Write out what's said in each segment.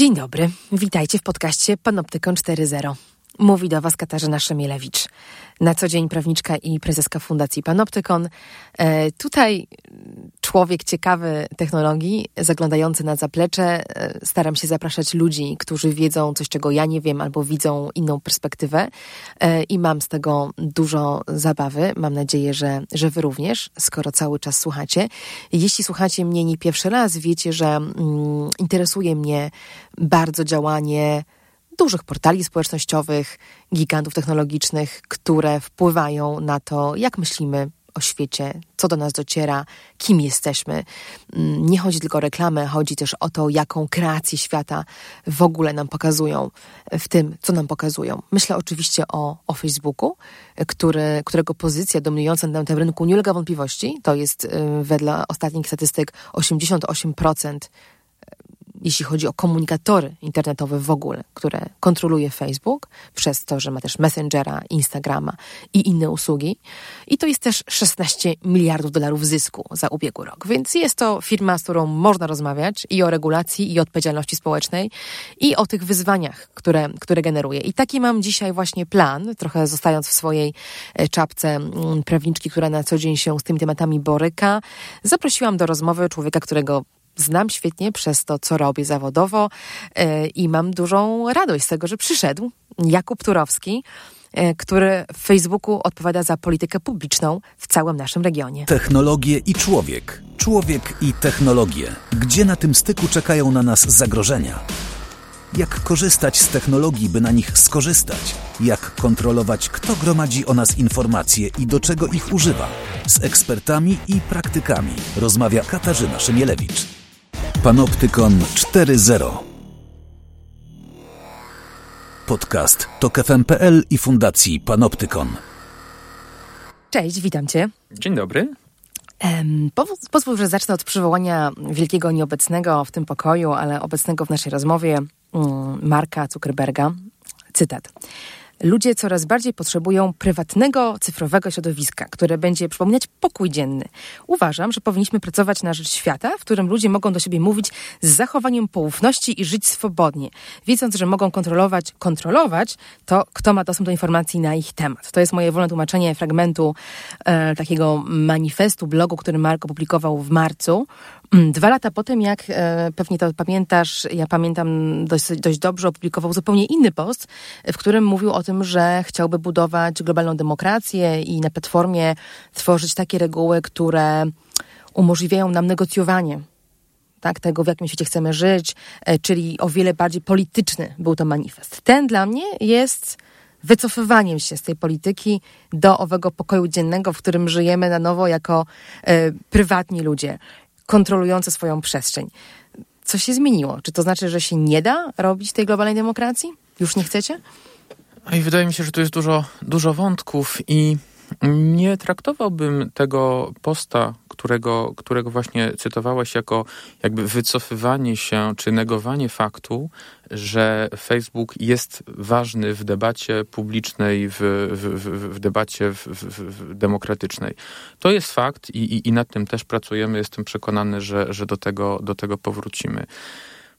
Dzień dobry, witajcie w podcaście Panoptykon 4.0. Mówi do Was Katarzyna Szemielewicz, na co dzień prawniczka i prezeska Fundacji Panoptykon. E, tutaj człowiek ciekawy technologii, zaglądający na zaplecze. E, staram się zapraszać ludzi, którzy wiedzą coś, czego ja nie wiem, albo widzą inną perspektywę e, i mam z tego dużo zabawy. Mam nadzieję, że, że Wy również, skoro cały czas słuchacie. Jeśli słuchacie mnie nie pierwszy raz, wiecie, że mm, interesuje mnie bardzo działanie dużych portali społecznościowych, gigantów technologicznych, które wpływają na to, jak myślimy o świecie, co do nas dociera, kim jesteśmy. Mm, nie chodzi tylko o reklamę, chodzi też o to, jaką kreację świata w ogóle nam pokazują w tym, co nam pokazują. Myślę oczywiście o, o Facebooku, który, którego pozycja dominująca na tym rynku nie ulega wątpliwości. To jest y, wedle ostatnich statystyk 88% jeśli chodzi o komunikatory internetowe w ogóle, które kontroluje Facebook, przez to, że ma też Messengera, Instagrama i inne usługi. I to jest też 16 miliardów dolarów zysku za ubiegły rok. Więc jest to firma, z którą można rozmawiać i o regulacji, i o odpowiedzialności społecznej, i o tych wyzwaniach, które, które generuje. I taki mam dzisiaj właśnie plan, trochę zostając w swojej e, czapce mm, prawniczki, która na co dzień się z tymi tematami boryka. Zaprosiłam do rozmowy człowieka, którego znam świetnie przez to, co robię zawodowo e, i mam dużą radość z tego, że przyszedł Jakub Turowski, e, który w Facebooku odpowiada za politykę publiczną w całym naszym regionie. Technologie i człowiek. Człowiek i technologie. Gdzie na tym styku czekają na nas zagrożenia? Jak korzystać z technologii, by na nich skorzystać? Jak kontrolować, kto gromadzi o nas informacje i do czego ich używa? Z ekspertami i praktykami rozmawia Katarzyna Szymielewicz. Panoptykon 4.0 Podcast TOK FM.pl i Fundacji Panoptykon. Cześć, witam Cię. Dzień dobry. Um, pozwól, że zacznę od przywołania wielkiego nieobecnego w tym pokoju, ale obecnego w naszej rozmowie um, Marka Zuckerberga. Cytat. Ludzie coraz bardziej potrzebują prywatnego, cyfrowego środowiska, które będzie przypominać pokój dzienny. Uważam, że powinniśmy pracować na rzecz świata, w którym ludzie mogą do siebie mówić z zachowaniem poufności i żyć swobodnie, wiedząc, że mogą kontrolować, kontrolować to, kto ma dostęp do informacji na ich temat. To jest moje wolne tłumaczenie fragmentu e, takiego manifestu, blogu, który Mark opublikował w marcu. Mm, dwa lata po tym, jak e, pewnie to pamiętasz, ja pamiętam dość, dość dobrze, opublikował zupełnie inny post, w którym mówił o tym, że chciałby budować globalną demokrację i na platformie tworzyć takie reguły, które umożliwiają nam negocjowanie tak, tego, w jakim świecie chcemy żyć, e, czyli o wiele bardziej polityczny był to manifest. Ten dla mnie jest wycofywaniem się z tej polityki do owego pokoju dziennego, w którym żyjemy na nowo jako e, prywatni ludzie kontrolujące swoją przestrzeń. Co się zmieniło? Czy to znaczy, że się nie da robić tej globalnej demokracji? Już nie chcecie? I wydaje mi się, że tu jest dużo, dużo wątków i nie traktowałbym tego posta, którego, którego właśnie cytowałeś, jako jakby wycofywanie się czy negowanie faktu, że Facebook jest ważny w debacie publicznej, w, w, w, w debacie demokratycznej. To jest fakt i, i, i nad tym też pracujemy. Jestem przekonany, że, że do, tego, do tego powrócimy.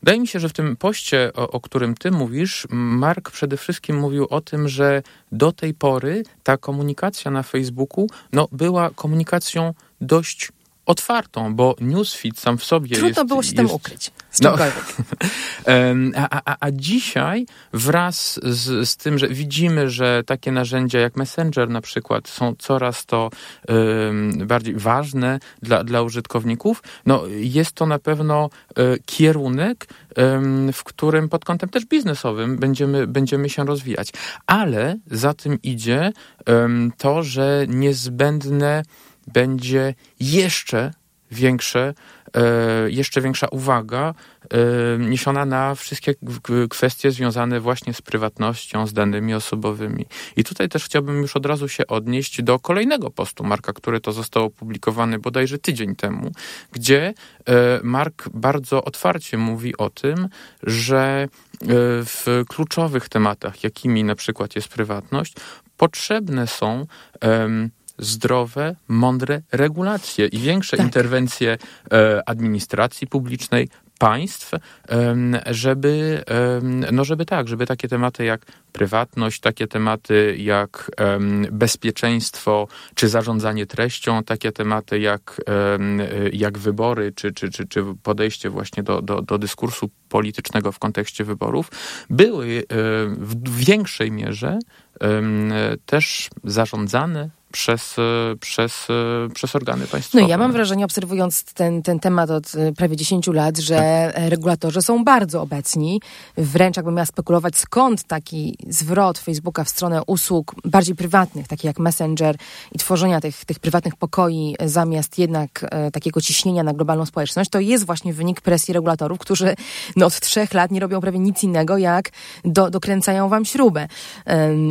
Wydaje mi się, że w tym poście, o, o, którym ty mówisz, Mark przede wszystkim mówił o tym, że do tej pory ta komunikacja na Facebooku no, była komunikacją dość otwartą, bo newsfeed sam w sobie Trudno jest... Trudno było się jest, tam ukryć. No, a, a, a dzisiaj wraz z, z tym, że widzimy, że takie narzędzia jak Messenger na przykład są coraz to um, bardziej ważne dla, dla użytkowników, no jest to na pewno um, kierunek, um, w którym pod kątem też biznesowym będziemy, będziemy się rozwijać. Ale za tym idzie to, że niezbędne będzie jeszcze większe, e, jeszcze większa uwaga e, niesiona na wszystkie kwestie związane właśnie z prywatnością, z danymi osobowymi. I tutaj też chciałbym już od razu się odnieść do kolejnego postu Marka, który to został opublikowany bodajże tydzień temu, gdzie e, Mark bardzo otwarcie mówi o tym, że w kluczowych tematach, jakimi na przykład jest prywatność, potrzebne są zdrowe, mądre regulacje i większe tak. interwencje e, administracji publicznej, państw, żeby, no żeby tak, żeby takie tematy jak prywatność, takie tematy jak bezpieczeństwo czy zarządzanie treścią, takie tematy jak, jak wybory czy, czy, czy, czy podejście właśnie do, do, do dyskursu politycznego w kontekście wyborów, były w większej mierze też zarządzane przez, e, przez, e, przez organy państwowe. No ja mam wrażenie, obserwując ten, ten temat od e, prawie 10 lat, że tak. regulatorzy są bardzo obecni. Wręcz jakbym miała spekulować, skąd taki zwrot Facebooka w stronę usług bardziej prywatnych, takich jak Messenger i tworzenia tych, tych prywatnych pokoi zamiast jednak e, takiego ciśnienia na globalną społeczność, to jest właśnie wynik presji regulatorów, którzy no, od trzech lat nie robią prawie nic innego, jak do, dokręcają wam śrubę.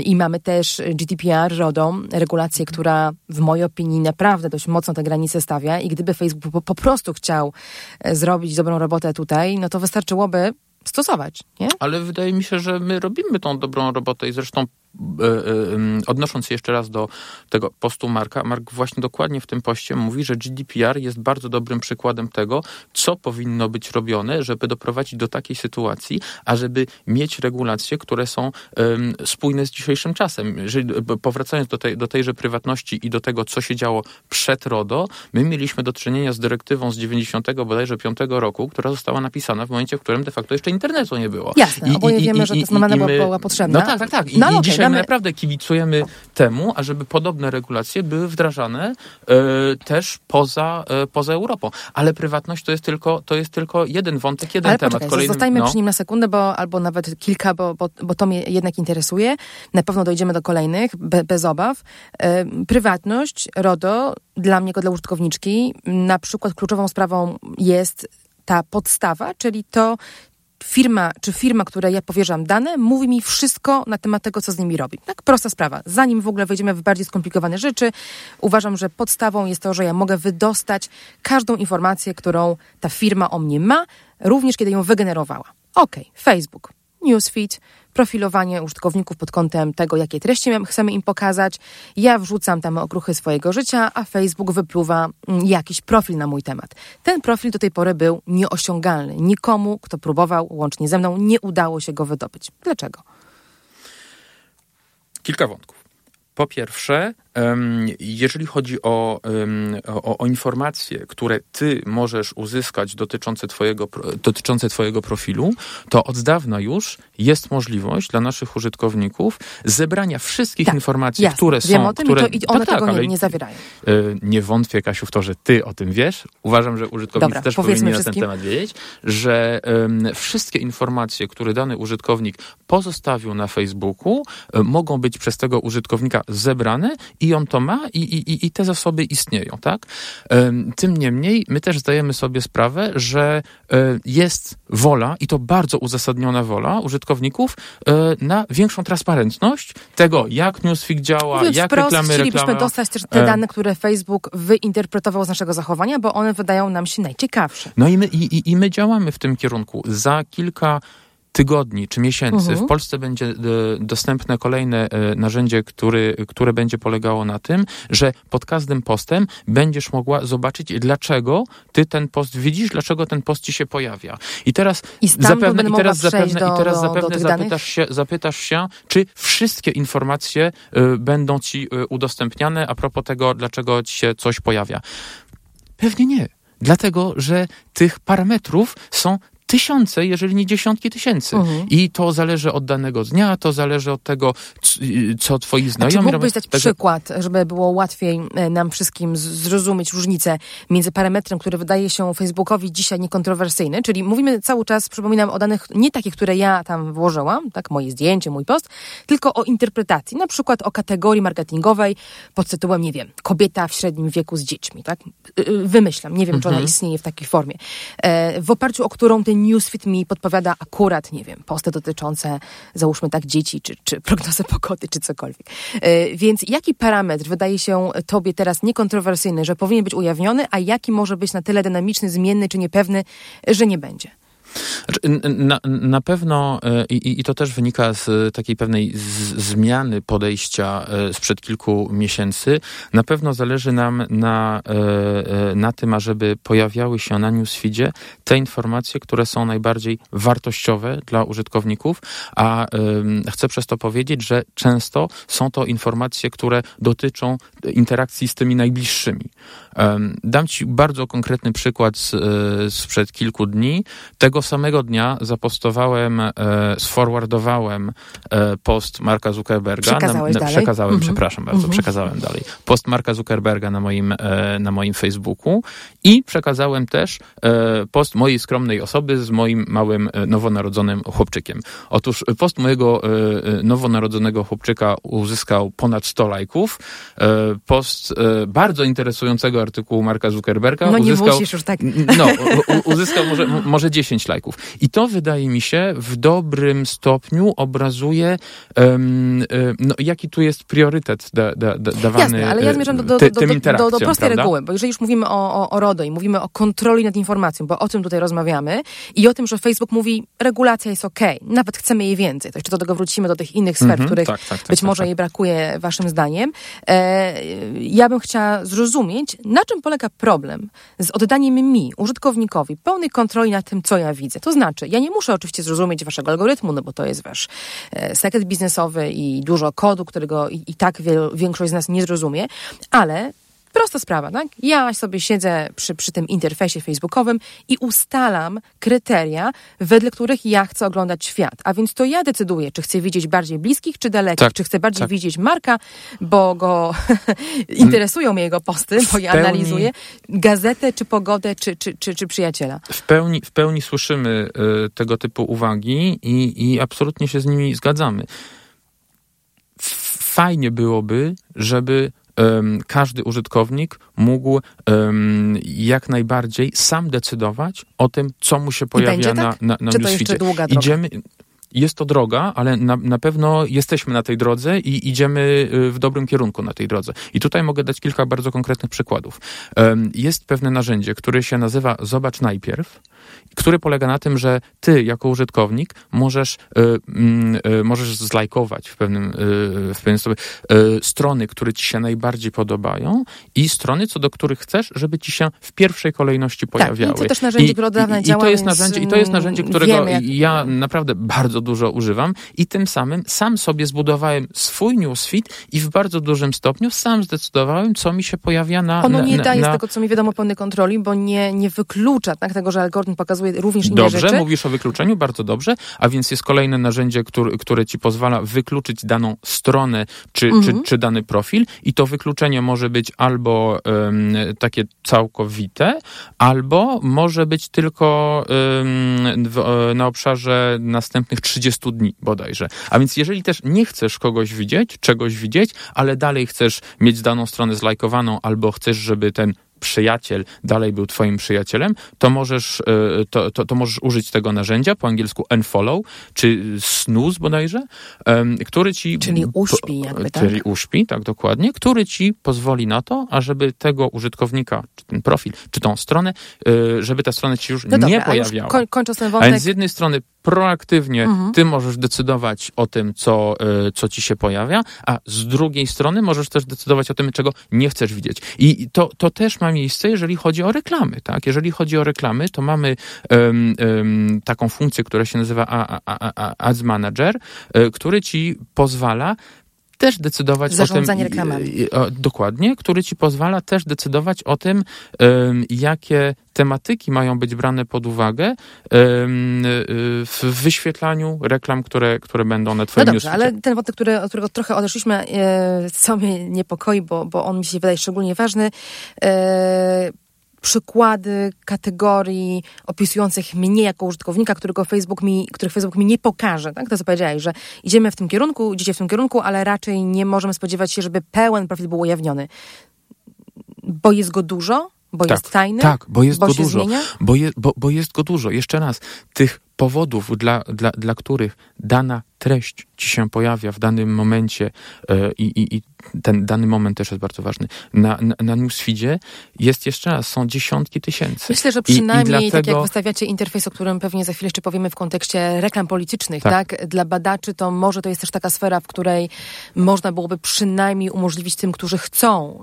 I mamy też GDPR, RODO, regulacje, która w mojej opinii naprawdę dość mocno te granice stawia i gdyby Facebook po, po prostu chciał e, zrobić dobrą robotę tutaj, no to wystarczyłoby stosować, nie? Ale wydaje mi się, że my robimy tą dobrą robotę i zresztą odnosząc się jeszcze raz do tego postu Marka, Mark właśnie dokładnie w tym poście mówi, że GDPR jest bardzo dobrym przykładem tego, co powinno być robione, żeby doprowadzić do takiej sytuacji, ażeby mieć regulacje, które są spójne z dzisiejszym czasem. Jeżeli, powracając do, tej, do tejże prywatności i do tego, co się działo przed RODO, my mieliśmy do czynienia z dyrektywą z 90 bodajże 5 roku, która została napisana w momencie, w którym de facto jeszcze internetu nie było. Jasne, I, i, wiemy, że to była, była potrzebna. No tak, tak, tak. I, no, i okay, dzisiaj my naprawdę kibicujemy temu, ażeby podobne regulacje były wdrażane e, też poza, e, poza Europą. Ale prywatność to jest tylko, to jest tylko jeden wątek, jeden Ale temat. Poczekaj, Kolejny, zostajmy no. przy nim na sekundę, bo albo nawet kilka, bo, bo, bo to mnie jednak interesuje. Na pewno dojdziemy do kolejnych, be, bez obaw. E, prywatność, RODO, dla mnie, jako dla użytkowniczki, na przykład kluczową sprawą jest ta podstawa, czyli to, firma, czy firma, której ja powierzam dane, mówi mi wszystko na temat tego, co z nimi robi. Tak prosta sprawa. Zanim w ogóle wejdziemy w bardziej skomplikowane rzeczy, uważam, że podstawą jest to, że ja mogę wydostać każdą informację, którą ta firma o mnie ma, również kiedy ją wygenerowała. OK, Facebook, newsfeed, profilowanie użytkowników pod kątem tego, jakie treści chcemy im pokazać. Ja wrzucam tam okruchy swojego życia, a Facebook wypluwa mm, jakiś profil na mój temat. Ten profil do tej pory był nieosiągalny. Nikomu, kto próbował, łącznie ze mną, nie udało się go wydobyć. Dlaczego? Kilka wątków. Po pierwsze, jeżeli chodzi o, o, o, informacje, które ty możesz uzyskać dotyczące twojego, dotyczące twojego profilu, to od dawna już jest możliwość dla naszych użytkowników zebrania wszystkich tak, informacji, jasne. które Wiem są... o tym które, i to, one tak, tego nie, nie, zawierają. E, nie wątpię, Kasiu, w to, że ty o tym wiesz. Uważam, że użytkownicy Dobra, też powinni na ten temat wiedzieć, że um, wszystkie informacje, które dany użytkownik pozostawił na Facebooku, um, mogą być przez tego użytkownika zebrane i on to ma i, i, i te zasoby istnieją, tak? Tym niemniej my też zdajemy sobie sprawę, że e, jest wola i to bardzo uzasadniona wola użytkowników e, na większą transparentność tego, jak Newsfeed działa, Mówiąc jak wprost, reklamy chcielibyśmy reklama. dostać też te dane, które Facebook wyinterpretował z naszego zachowania, bo one wydają nam się najciekawsze. No i my, i, i my działamy w tym kierunku. Za kilka tygodni czy miesięcy mhm. w Polsce będzie e, dostępne kolejne e, narzędzie, który, które będzie polegało na tym, że pod każdym postem będziesz mogła zobaczyć, dlaczego ty ten post widzisz, dlaczego ten post ci się pojawia. I teraz I zapewne, i teraz zapewne, do, i teraz zapewne zapytasz, się, zapytasz się, czy wszystkie informacje y, będą ci y, udostępniane a propos tego, dlaczego ci się coś pojawia. Pewnie nie. Dlatego, że tych parametrów są tysiące, jeżeli nie dziesiątki tysięcy. Mhm. I to zależy od danego dnia, to zależy od tego, co twoi znajomi robią. Czy mógłbyś dać Także... przykład, żeby było łatwiej e, nam wszystkim zrozumieć różnicę między parametrem, który wydaje się Facebookowi dzisiaj niekontrowersyjny, czyli mówimy cały czas, przypominam, o danych nie takich, które ja tam włożyłam, tak, moje zdjęcie, mój post, tylko o interpretacji, na przykład o kategorii marketingowej pod tytułem, nie wiem, kobieta w średnim wieku z dziećmi, tak? Y, y, wymyślam, nie wiem, czy ona mhm. istnieje w takiej formie. E, w oparciu o którą ten newsfeed mi podpowiada akurat, nie wiem, posty dotyczące, załóżmy tak, dzieci, czy, czy prognozę pogody, czy cokolwiek. E, więc jaki parametr wydaje się tobie teraz niekontrowersyjny, że powinien być ujawniony, a jaki może być na tyle dynamiczny, zmienny, czy niepewny, że nie będzie? Znaczy, na, na pewno e, i, i to też wynika z takiej pewnej z, zmiany podejścia e, sprzed kilku miesięcy. Na pewno zależy nam na, e, na tym, ażeby pojawiały się na newsfeedzie te informacje, które są najbardziej wartościowe dla użytkowników, a chcę przez to powiedzieć, że często są to informacje, które dotyczą interakcji z tymi najbliższymi. Dam Ci bardzo konkretny przykład z, sprzed kilku dni. Tego samego dnia zapostowałem, e, sforwardowałem e, post Marka Zuckerberga. Przekazałeś na, dalej? Przekazałem, mhm. przepraszam bardzo, mhm. przekazałem dalej. Post Marka Zuckerberga na moim, e, na moim Facebooku i przekazałem też post mojej skromnej osoby z moim małym nowonarodzonym chłopczykiem. Otóż post mojego nowonarodzonego chłopczyka uzyskał ponad 100 lajków. Post bardzo interesującego artykułu Marka Zuckerberga no uzyskał... nie musisz już tak. No, uzyskał może, może 10 lajków. I to wydaje mi się w dobrym stopniu obrazuje, um, no, jaki tu jest priorytet da, da, da, dawany Jasne, ale ja zmierzam do, do, do, do, do, prostej prawda? reguły, bo jeżeli już mówimy o, o, o RODO i mówimy o kontroli nad informacją, bo o tym tutaj rozmawiamy i o tym, że Facebook mówi, regulacja jest ok, nawet chcemy jej więcej, to jeszcze do tego wrócimy do tych innych sfer, Mhm, w których tak, tak, tak, być tak, może tak. jej brakuje waszym zdaniem. E, ja bym chciała zrozumieć, na czym polega problem z oddaniem mi, użytkownikowi, pełnej kontroli nad tym, co ja widzę. To znaczy, ja nie muszę oczywiście zrozumieć waszego algorytmu, no bo to jest wasz e, sekret biznesowy i dużo kodu, którego i, i tak większość z nas nie zrozumie, ale Prosta sprawa, tak? Ja sobie siedzę przy, przy tym interfejsie facebookowym i ustalam kryteria, wedle których ja chcę oglądać świat. A więc to ja decyduję, czy chcę widzieć bardziej bliskich, czy dalekich, Tak, czy chcę bardziej tak. widzieć Marka, bo go interesują mnie jego posty, bo ja pełni- analizuję, gazetę, czy pogodę, czy, czy, czy, czy przyjaciela. W pełni, w pełni słyszymy y, tego typu uwagi i, i absolutnie się z nimi zgadzamy. Fajnie byłoby, żeby każdy użytkownik mógł jak najbardziej sam decydować o tym, co mu się pojawia będzie na, tak? na, na Czy to jeszcze długa droga? Idziemy, jest to droga, ale na, na pewno jesteśmy na tej drodze i idziemy y, w dobrym kierunku na tej drodze. I tutaj mogę dać kilka bardzo konkretnych przykładów. Jest pewne narzędzie, które się nazywa Zobacz najpierw, który polega na tym, że ty jako użytkownik możesz, y, mm, y, możesz zlajkować w pewnym, w pewnym sobie strony, które ci się najbardziej podobają i strony, co do których chcesz, żeby ci się w pierwszej kolejności pojawiały. Tak, i to też narzędzie, które od dawna i, działa, I to jest narzędzie, i to jest narzędzie, mm, którego wiemy, jak- ja naprawdę bardzo dużo używam i tym samym sam sobie zbudowałem swój newsfeed i w bardzo dużym stopniu sam zdecydowałem, co mi się pojawia na Ono nie na, daje, na... z tego co mi wiadomo, pełnej kontroli, bo nie, nie wyklucza tak, tego, że algorytm pokazuje również inne Dobrze, rzeczy. mówisz o wykluczeniu, bardzo dobrze, a więc jest kolejne narzędzie, które, które ci pozwala wykluczyć daną stronę czy, Mhm. czy, czy dany profil i to wykluczenie może być albo em, takie całkowite, albo może być tylko em, w, na obszarze następnych 30 dni bodajże. A więc jeżeli też nie chcesz kogoś widzieć, czegoś widzieć, ale dalej chcesz mieć daną stronę zlajkowaną albo chcesz, żeby ten przyjaciel dalej był twoim przyjacielem, to możesz, e, to, to, to możesz użyć tego narzędzia, po angielsku unfollow, czy snooze bodajże, który ci... Czyli uśpi jakby, tak? Czyli uśpi, tak dokładnie, który ci pozwoli na to, ażeby tego użytkownika, czy ten profil, czy tą stronę, e, żeby ta strona ci już No nie dobra, a już pojawiała. koń, kończąc ten A wątek, więc z jednej strony proaktywnie Mhm. ty możesz decydować o tym, co, y, co ci się pojawia, a z drugiej strony możesz też decydować o tym, czego nie chcesz widzieć. I to, to też ma miejsce, jeżeli chodzi o reklamy. Tak? Jeżeli chodzi o reklamy, to mamy em, em, taką funkcję, która się nazywa Ads Manager, y, który ci pozwala też decydować Zarządzanie o tym. reklamami. y, o, dokładnie, który ci pozwala też decydować o tym, jakie tematyki mają być brane pod uwagę y, w wyświetlaniu reklam, które, które będą na No twoim dobrze, newsfeedzie. ale ten wątek, który, od którego trochę odeszliśmy, e, co mnie niepokoi, bo, bo on mi się wydaje szczególnie ważny. Przykłady kategorii opisujących mnie jako użytkownika, którego Facebook mi, których Facebook mi nie pokaże. Tak? To co powiedziałeś, że idziemy w tym kierunku, idziecie w tym kierunku, ale raczej nie możemy spodziewać się, żeby pełen profil był ujawniony. Bo jest go dużo? Bo Tak, jest tajny? Tak, bo jest bo go dużo. zmienia? Bo, je, bo, bo jest go dużo. Jeszcze raz, tych powodów, dla, dla, dla których dana treść ci się pojawia w danym momencie e, i, i, i ten dany moment też jest bardzo ważny, na, na, na newsfeedzie jest jeszcze raz, są dziesiątki tysięcy. Myślę, że przynajmniej I, i dlatego... tak jak wystawiacie interfejs, o którym pewnie za chwilę jeszcze powiemy w kontekście reklam politycznych, tak. tak? Dla badaczy to może to jest też taka sfera, w której można byłoby przynajmniej umożliwić tym, którzy chcą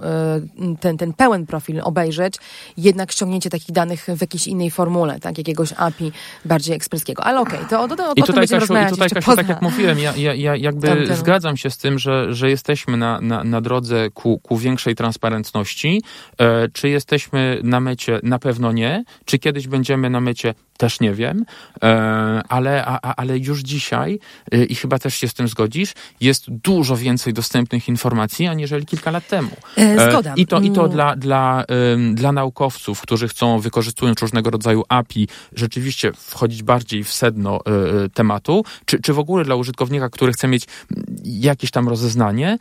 y, ten, ten pełen profil obejrzeć, jednak ściągnięcie takich danych w jakiejś innej formule, tak? Jakiegoś API bardziej ekspreskiego. Ale okej, okay, to, to, to, I tutaj, Kasiu, i tutaj, Kasiu, tak jak mówiłem, ja, ja, ja jakby zgadzam się z tym, że, że jesteśmy na, na, na drodze ku, ku większej transparentności. E, czy jesteśmy na mecie? Na pewno nie. Czy kiedyś będziemy na mecie? Też nie wiem, e, ale, ale już dzisiaj, e, i chyba też się z tym zgodzisz, jest dużo więcej dostępnych informacji, aniżeli kilka lat temu. E, zgoda. I to, i to mm. dla, dla, dla naukowców, którzy chcą, wykorzystując różnego rodzaju API, rzeczywiście wchodzić bardziej w sedno tematu, czy, czy w ogóle dla użytkownika, który chce mieć jakieś tam rozeznanie,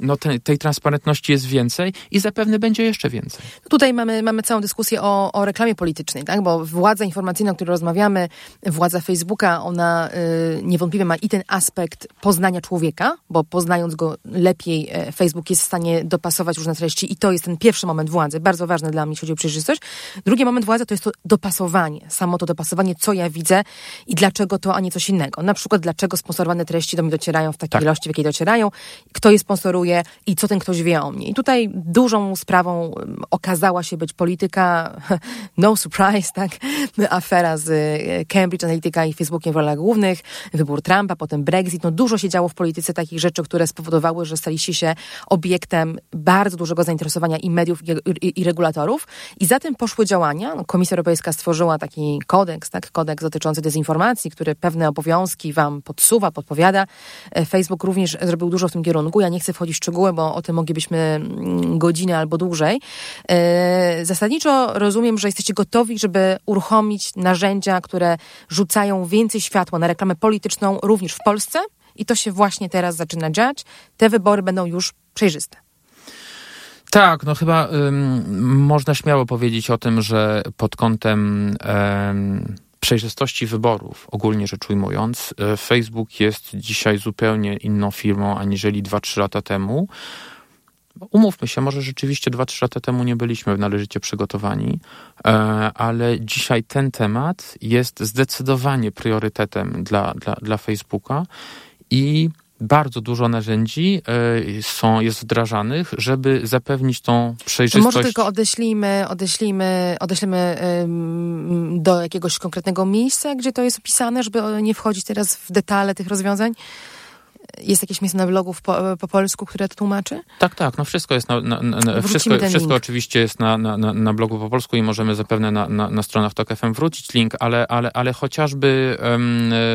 no te, tej transparentności jest więcej i zapewne będzie jeszcze więcej. Tutaj mamy, mamy całą dyskusję o, o reklamie politycznej, tak? bo władza informacyjna o której rozmawiamy, władza Facebooka, ona y, niewątpliwie ma i ten aspekt poznania człowieka, bo poznając go lepiej, e, Facebook jest w stanie dopasować różne treści i to jest ten pierwszy moment władzy, bardzo ważny dla mnie, jeśli chodzi o przejrzystość. Drugi moment władzy to jest to dopasowanie, samo to dopasowanie, co ja widzę i dlaczego to, a nie coś innego. Na przykład, dlaczego sponsorowane treści do mnie docierają w takiej tak. ilości, w jakiej docierają, kto je sponsoruje i co ten ktoś wie o mnie. I tutaj dużą sprawą okazała się być polityka, no surprise, tak, afera afera z e, Cambridge Analytica i Facebookiem w rolach głównych, wybór Trumpa, potem Brexit. No dużo się działo w polityce takich rzeczy, które spowodowały, że staliście się obiektem bardzo dużego zainteresowania i mediów, i, i, regulatorów. I za tym poszły działania. No, Komisja Europejska stworzyła taki kodeks, tak, kodeks dotyczący dezinformacji, który pewne obowiązki wam podsuwa, podpowiada. E, Facebook również zrobił dużo w tym kierunku. Ja nie chcę wchodzić w szczegóły, bo o tym moglibyśmy mm, godzinę albo dłużej. E, zasadniczo rozumiem, że jesteście gotowi, żeby uruchomić narzędzia, które rzucają więcej światła na reklamę polityczną również w Polsce i to się właśnie teraz zaczyna dziać. Te wybory będą już przejrzyste. Tak, no chyba ym, można śmiało powiedzieć o tym, że pod kątem ym, przejrzystości wyborów, ogólnie rzecz ujmując, y, Facebook jest dzisiaj zupełnie inną firmą aniżeli 2-3 lata temu. Umówmy się, może rzeczywiście 2-3 lata temu nie byliśmy należycie przygotowani, e, ale dzisiaj ten temat jest zdecydowanie priorytetem dla, dla, dla Facebooka i bardzo dużo narzędzi e, są, jest wdrażanych, żeby zapewnić tą przejrzystość. może tylko odeślijmy, odeślijmy, odeślimy do jakiegoś konkretnego miejsca, gdzie to jest opisane, żeby nie wchodzić teraz w detale tych rozwiązań? Jest jakieś miejsce na blogu po, po, polsku, które to tłumaczy? Tak, tak, no wszystko jest na, na, na wszystko, wszystko oczywiście jest na, na, na, blogu po polsku i możemy zapewne na, na, na stronach TOK FM wrócić link, ale, ale, ale chociażby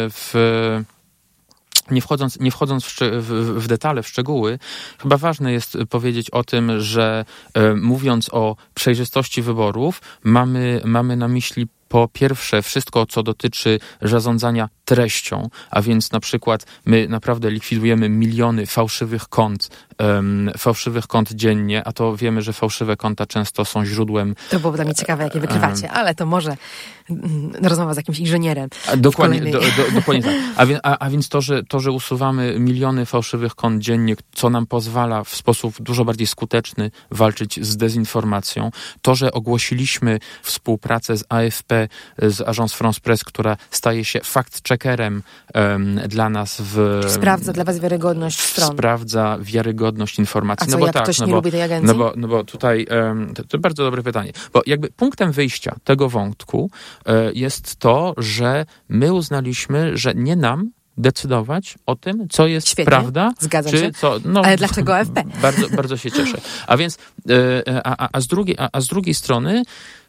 w nie wchodząc, nie wchodząc w, w, w, detale, w szczegóły, chyba ważne jest powiedzieć o tym, że e, mówiąc o przejrzystości wyborów, mamy, mamy na myśli po pierwsze wszystko, co dotyczy zarządzania treścią, a więc na przykład my naprawdę likwidujemy miliony fałszywych kont, um, fałszywych kont dziennie, a to wiemy, że fałszywe konta często są źródłem... To byłoby dla mnie ciekawe, jakie wykrywacie, um, ale to może mm, rozmowa z jakimś inżynierem. Dokładnie, do, do, dokładnie tak. A, wie, a, a, więc to że, to, że usuwamy miliony fałszywych kont dziennie, co nam pozwala w sposób dużo bardziej skuteczny walczyć z dezinformacją, to, że ogłosiliśmy współpracę z AFP, z Agence France Presse, która staje się fact-checkerem checkerem um, dla nas w... Sprawdza dla was wiarygodność stron. Sprawdza wiarygodność informacji. A co, no bo jak tak, ktoś no nie bo, lubi tej agencji? No bo, no bo tutaj um, to, to, bardzo dobre pytanie. Bo jakby punktem wyjścia tego wątku um, jest to, że my uznaliśmy, że nie nam decydować o tym, co jest Świetnie, prawda. Zgadzam czy się. Co, no, Ale dlaczego AFP? Bardzo, bardzo się cieszę. A więc, e, a, a, a, z drugiej, a, a z drugiej strony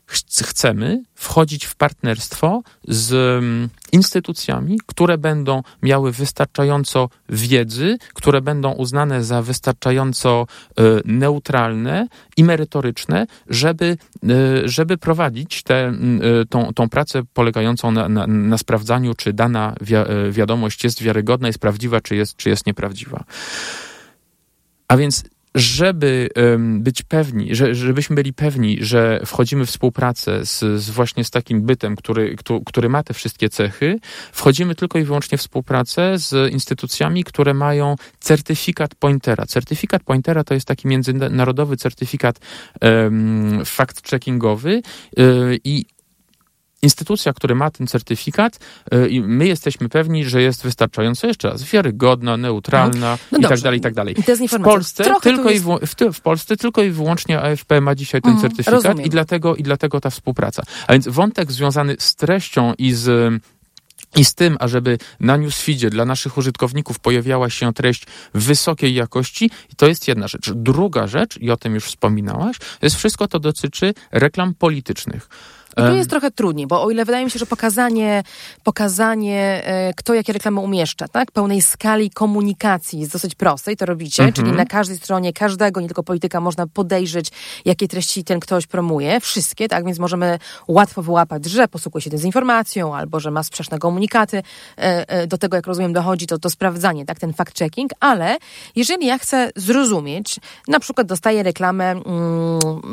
chcemy wchodzić w partnerstwo z mm, instytucjami, które będą miały wystarczająco wiedzy, które będą uznane za wystarczająco e, neutralne i merytoryczne, żeby, e, żeby prowadzić tę e, tą, tą pracę polegającą na, na, na sprawdzaniu, czy dana wiadomość jest wiarygodna, jest prawdziwa, czy jest, czy jest nieprawdziwa. A więc żeby um, być pewni, że, żebyśmy byli pewni, że wchodzimy w współpracę z, z, właśnie z takim bytem, który, który ma te wszystkie cechy, wchodzimy tylko i wyłącznie w współpracę z instytucjami, które mają certyfikat pointera. Certyfikat pointera to jest taki międzynarodowy certyfikat um, fact-checkingowy yy, i instytucja, która ma ten certyfikat y, i my jesteśmy pewni, że jest wystarczająco, jeszcze raz, wiarygodna, neutralna no, no i tak dalej, i tak dalej. W Polsce, tylko jest... i w, w, Polsce tylko i wyłącznie AFP ma dzisiaj ten mhm, certyfikat i dlatego, i dlatego ta współpraca. A więc wątek związany z treścią i z i z tym, ażeby na newsfeedzie dla naszych użytkowników pojawiała się treść wysokiej jakości, to jest jedna rzecz. Druga rzecz, i o tym już wspominałaś, to jest wszystko to dotyczy reklam politycznych. I tu jest trochę trudniej, bo o ile wydaje mi się, że pokazanie, pokazanie e, kto jakie reklamy umieszcza, tak? Pełnej skali komunikacji jest dosyć proste i to robicie, mhm. czyli na każdej stronie każdego, nie tylko polityka, można podejrzeć, jakie treści ten ktoś promuje. Wszystkie, tak? Więc możemy łatwo wyłapać, że posługuje się dezinformacją albo że ma sprzeczne komunikaty. E, e, do tego, jak rozumiem, dochodzi to, to sprawdzanie, tak? Ten fact-checking, ale jeżeli ja chcę zrozumieć, na przykład dostaję reklamę mm,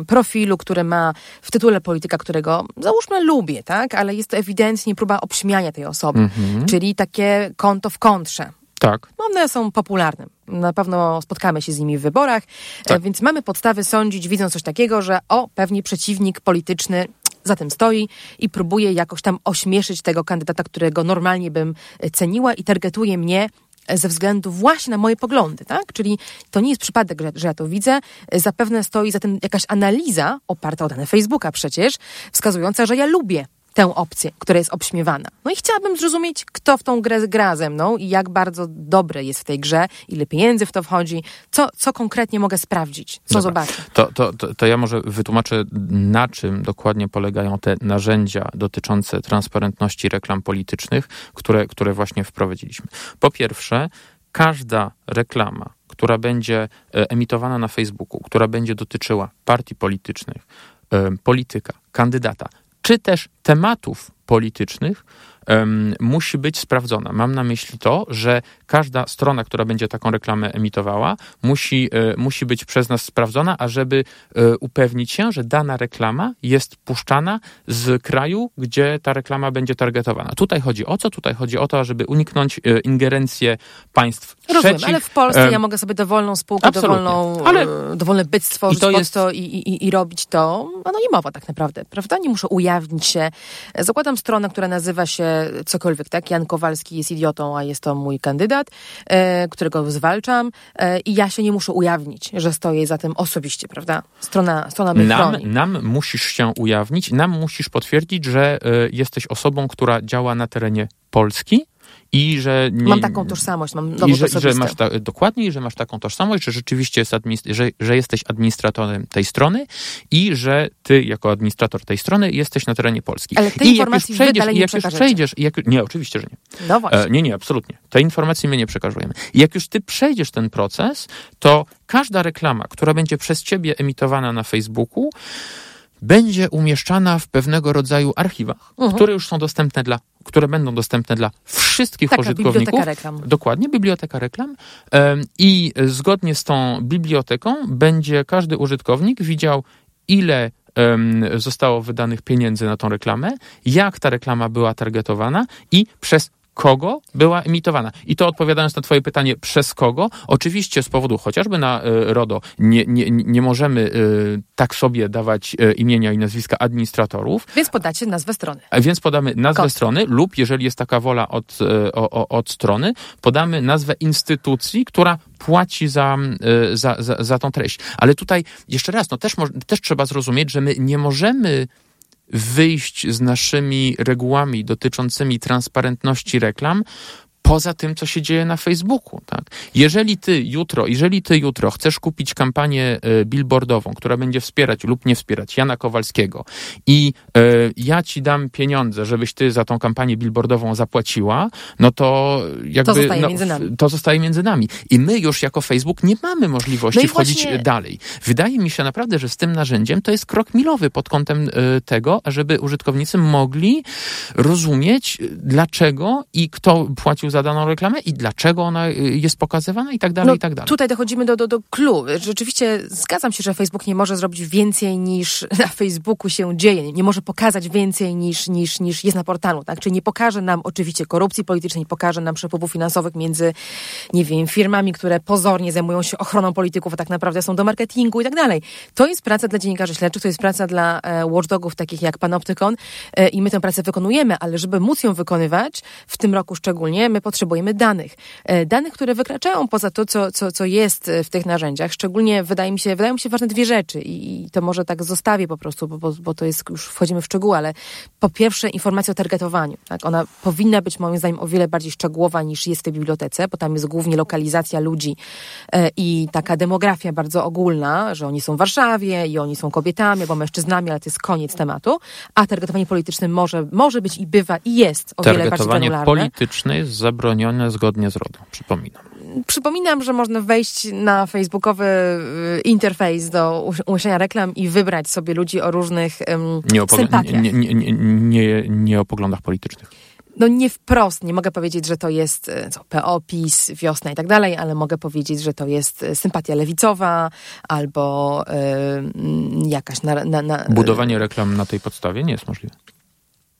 profilu, który ma w tytule polityka, którego załóżmy lubię, tak? Ale jest to ewidentnie próba obśmiania tej osoby. Mhm. Czyli takie konto w kontrze. Tak. One są popularne. Na pewno spotkamy się z nimi w wyborach, tak. więc mamy podstawy sądzić, widząc coś takiego, że o, pewnie przeciwnik polityczny za tym stoi i próbuje jakoś tam ośmieszyć tego kandydata, którego normalnie bym ceniła i targetuje mnie ze względu właśnie na moje poglądy, tak? Czyli to nie jest przypadek, że, że ja to widzę. Zapewne stoi za tym jakaś analiza oparta o dane Facebooka przecież, wskazująca, że ja lubię tę opcję, która jest obśmiewana. No i chciałabym zrozumieć, kto w tą grę gra ze mną i jak bardzo dobre jest w tej grze, ile pieniędzy w to wchodzi, co, co konkretnie mogę sprawdzić, co Dobra. zobaczę. To, to, to, to ja może wytłumaczę, na czym dokładnie polegają te narzędzia dotyczące transparentności reklam politycznych, które, które właśnie wprowadziliśmy. Po pierwsze, każda reklama, która będzie e, emitowana na Facebooku, która będzie dotyczyła partii politycznych, e, polityka, kandydata, czy też tematów politycznych, um, musi być sprawdzona. Mam na myśli to, że każda strona, która będzie taką reklamę emitowała, musi, e, musi być przez nas sprawdzona, ażeby e, upewnić się, że dana reklama jest puszczana z kraju, gdzie ta reklama będzie targetowana. Tutaj chodzi o co? Tutaj chodzi o to, ażeby uniknąć e, ingerencję państw Rozumiem, trzecich. ale w Polsce ja mogę sobie dowolną spółkę, Absolutnie. dowolną, ale... dowolny byt stworzyć I to jest... to i, i, i robić to anonimowo tak naprawdę, prawda? Nie muszę ujawnić się. Zakładam stronę, która nazywa się cokolwiek, tak? Jan Kowalski jest idiotą, a jest to mój kandydat, e, którego zwalczam e, i ja się nie muszę ujawnić, że stoję za tym osobiście, prawda? Strona, strona mnie nam, nam musisz się ujawnić, nam musisz potwierdzić, że e, jesteś osobą, która działa na terenie Polski, i że nie, mam taką tożsamość, mam i że, że masz ta, dokładnie, że masz taką tożsamość, że rzeczywiście jest że, że jesteś administratorem tej strony i że ty jako administrator tej strony jesteś na terenie Polski. Ale te I informacji jak już przejdziesz, jak już przejdziesz, jak, nie, oczywiście, że nie. No właśnie. E, nie, nie, absolutnie. Te informacje my nie przekazujemy. I jak już ty przejdziesz ten proces, to każda reklama, która będzie przez ciebie emitowana na Facebooku, będzie umieszczana w pewnego rodzaju archiwach, uh mhm. -huh. które już są dostępne dla, które będą dostępne dla wszystkich Taka użytkowników. Biblioteka reklam. Dokładnie, biblioteka reklam. I zgodnie z tą biblioteką będzie każdy użytkownik widział, ile zostało wydanych pieniędzy na tą reklamę, jak ta reklama była targetowana i przez kogo była emitowana. I to odpowiadając na Twoje pytanie, przez kogo? Oczywiście z powodu chociażby na y, RODO nie, nie, nie możemy y, tak sobie dawać y, imienia i nazwiska administratorów. Więc podacie nazwę strony. Więc podamy nazwę Kod. strony lub jeżeli jest taka wola od, o, od strony, podamy nazwę instytucji, która płaci za, za, za, za tą treść. Ale tutaj jeszcze raz, no też, też trzeba zrozumieć, że my nie możemy wyjść z naszymi regułami dotyczącymi transparentności reklam, poza tym, co się dzieje na Facebooku. Tak? Jeżeli ty jutro, jeżeli ty jutro chcesz kupić kampanię e, billboardową, która będzie wspierać lub nie wspierać Jana Kowalskiego i e, ja ci dam pieniądze, żebyś ty za tą kampanię billboardową zapłaciła, no to jakby... To zostaje no, między nami. To zostaje między nami. I my już jako Facebook nie mamy możliwości no wchodzić właśnie... dalej. Wydaje mi się naprawdę, że z tym narzędziem to jest krok milowy pod kątem e, tego, żeby użytkownicy mogli rozumieć, dlaczego i kto płacił za daną reklamę i dlaczego ona y, jest pokazywana i tak dalej, No, i tak dalej. Tutaj dochodzimy do, do, do clue. Rzeczywiście zgadzam się, że Facebook nie może zrobić więcej niż na Facebooku się dzieje. Nie może pokazać więcej niż, niż, niż jest na portalu. Tak? Czyli nie pokaże nam oczywiście korupcji politycznej, nie pokaże nam przepływów finansowych między, nie wiem, firmami, które pozornie zajmują się ochroną polityków, a tak naprawdę są do marketingu i tak dalej. To jest praca dla dziennikarzy śledczych, to jest praca dla e, watchdogów takich jak Panoptykon e, i my tę pracę wykonujemy, ale żeby móc ją wykonywać, w tym roku szczególnie, my potrzebujemy danych. E, danych, które wykraczają poza to, co, co, co jest e, w tych narzędziach. Szczególnie wydaje mi się, wydają mi się ważne dwie rzeczy i, i to może tak zostawię po prostu, bo, bo, bo to jest, już wchodzimy w szczegóły, ale po pierwsze informacja o targetowaniu. Tak? Ona powinna być moim zdaniem o wiele bardziej szczegółowa niż jest w tej bibliotece, bo tam jest głównie lokalizacja ludzi e, i taka demografia bardzo ogólna, że oni są w Warszawie i oni są kobietami albo mężczyznami, ale to jest koniec tematu. A targetowanie polityczne może, może być i bywa i jest o wiele bardziej Targetowanie granularne. polityczne jest zabronione zgodnie z RODO, przypominam. Przypominam, że można wejść na facebookowy y, interfejs do umieszczenia reklam i wybrać sobie ludzi o różnych um, Nie sympatiach. nie, nie, nie, nie, nie o poglądach politycznych. No nie wprost, nie mogę powiedzieć, że to jest e, co, PO, PiS, wiosna i tak dalej, ale mogę powiedzieć, że to jest e, sympatia lewicowa albo y, jakaś na, na, na, Budowanie reklam na tej podstawie nie jest możliwe.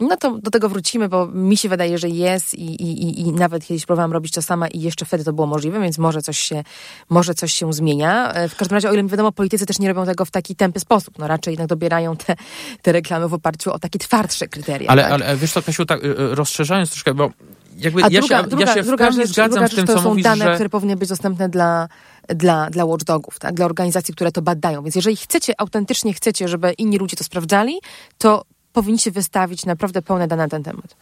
No to do tego wrócimy, bo mi się wydaje, że jest i, i, i- nawet kiedyś próbowałam robić to sama i jeszcze wtedy to było możliwe, więc może coś się, może coś się zmienia. E, W każdym razie, o ile mi wiadomo, politycy też nie robią tego w taki tępy sposób. No raczej jednak dobierają te, te reklamy w oparciu o takie twardsze kryteria. Ale, tak? ale wiesz co, Kasiu, tak, y, rozszerzając troszkę, bo jakby A ja, druga, się, druga, ja się w druga pełni rzecz, zgadzam druga z tym, rzecz to co są mówisz, dane, że... które powinny być dostępne dla, dla, dla watchdogów, tak? dla organizacji, które to badają. Więc jeżeli chcecie, autentycznie chcecie, żeby inni ludzie to sprawdzali, to powinniście wystawić naprawdę pełne dane na ten temat.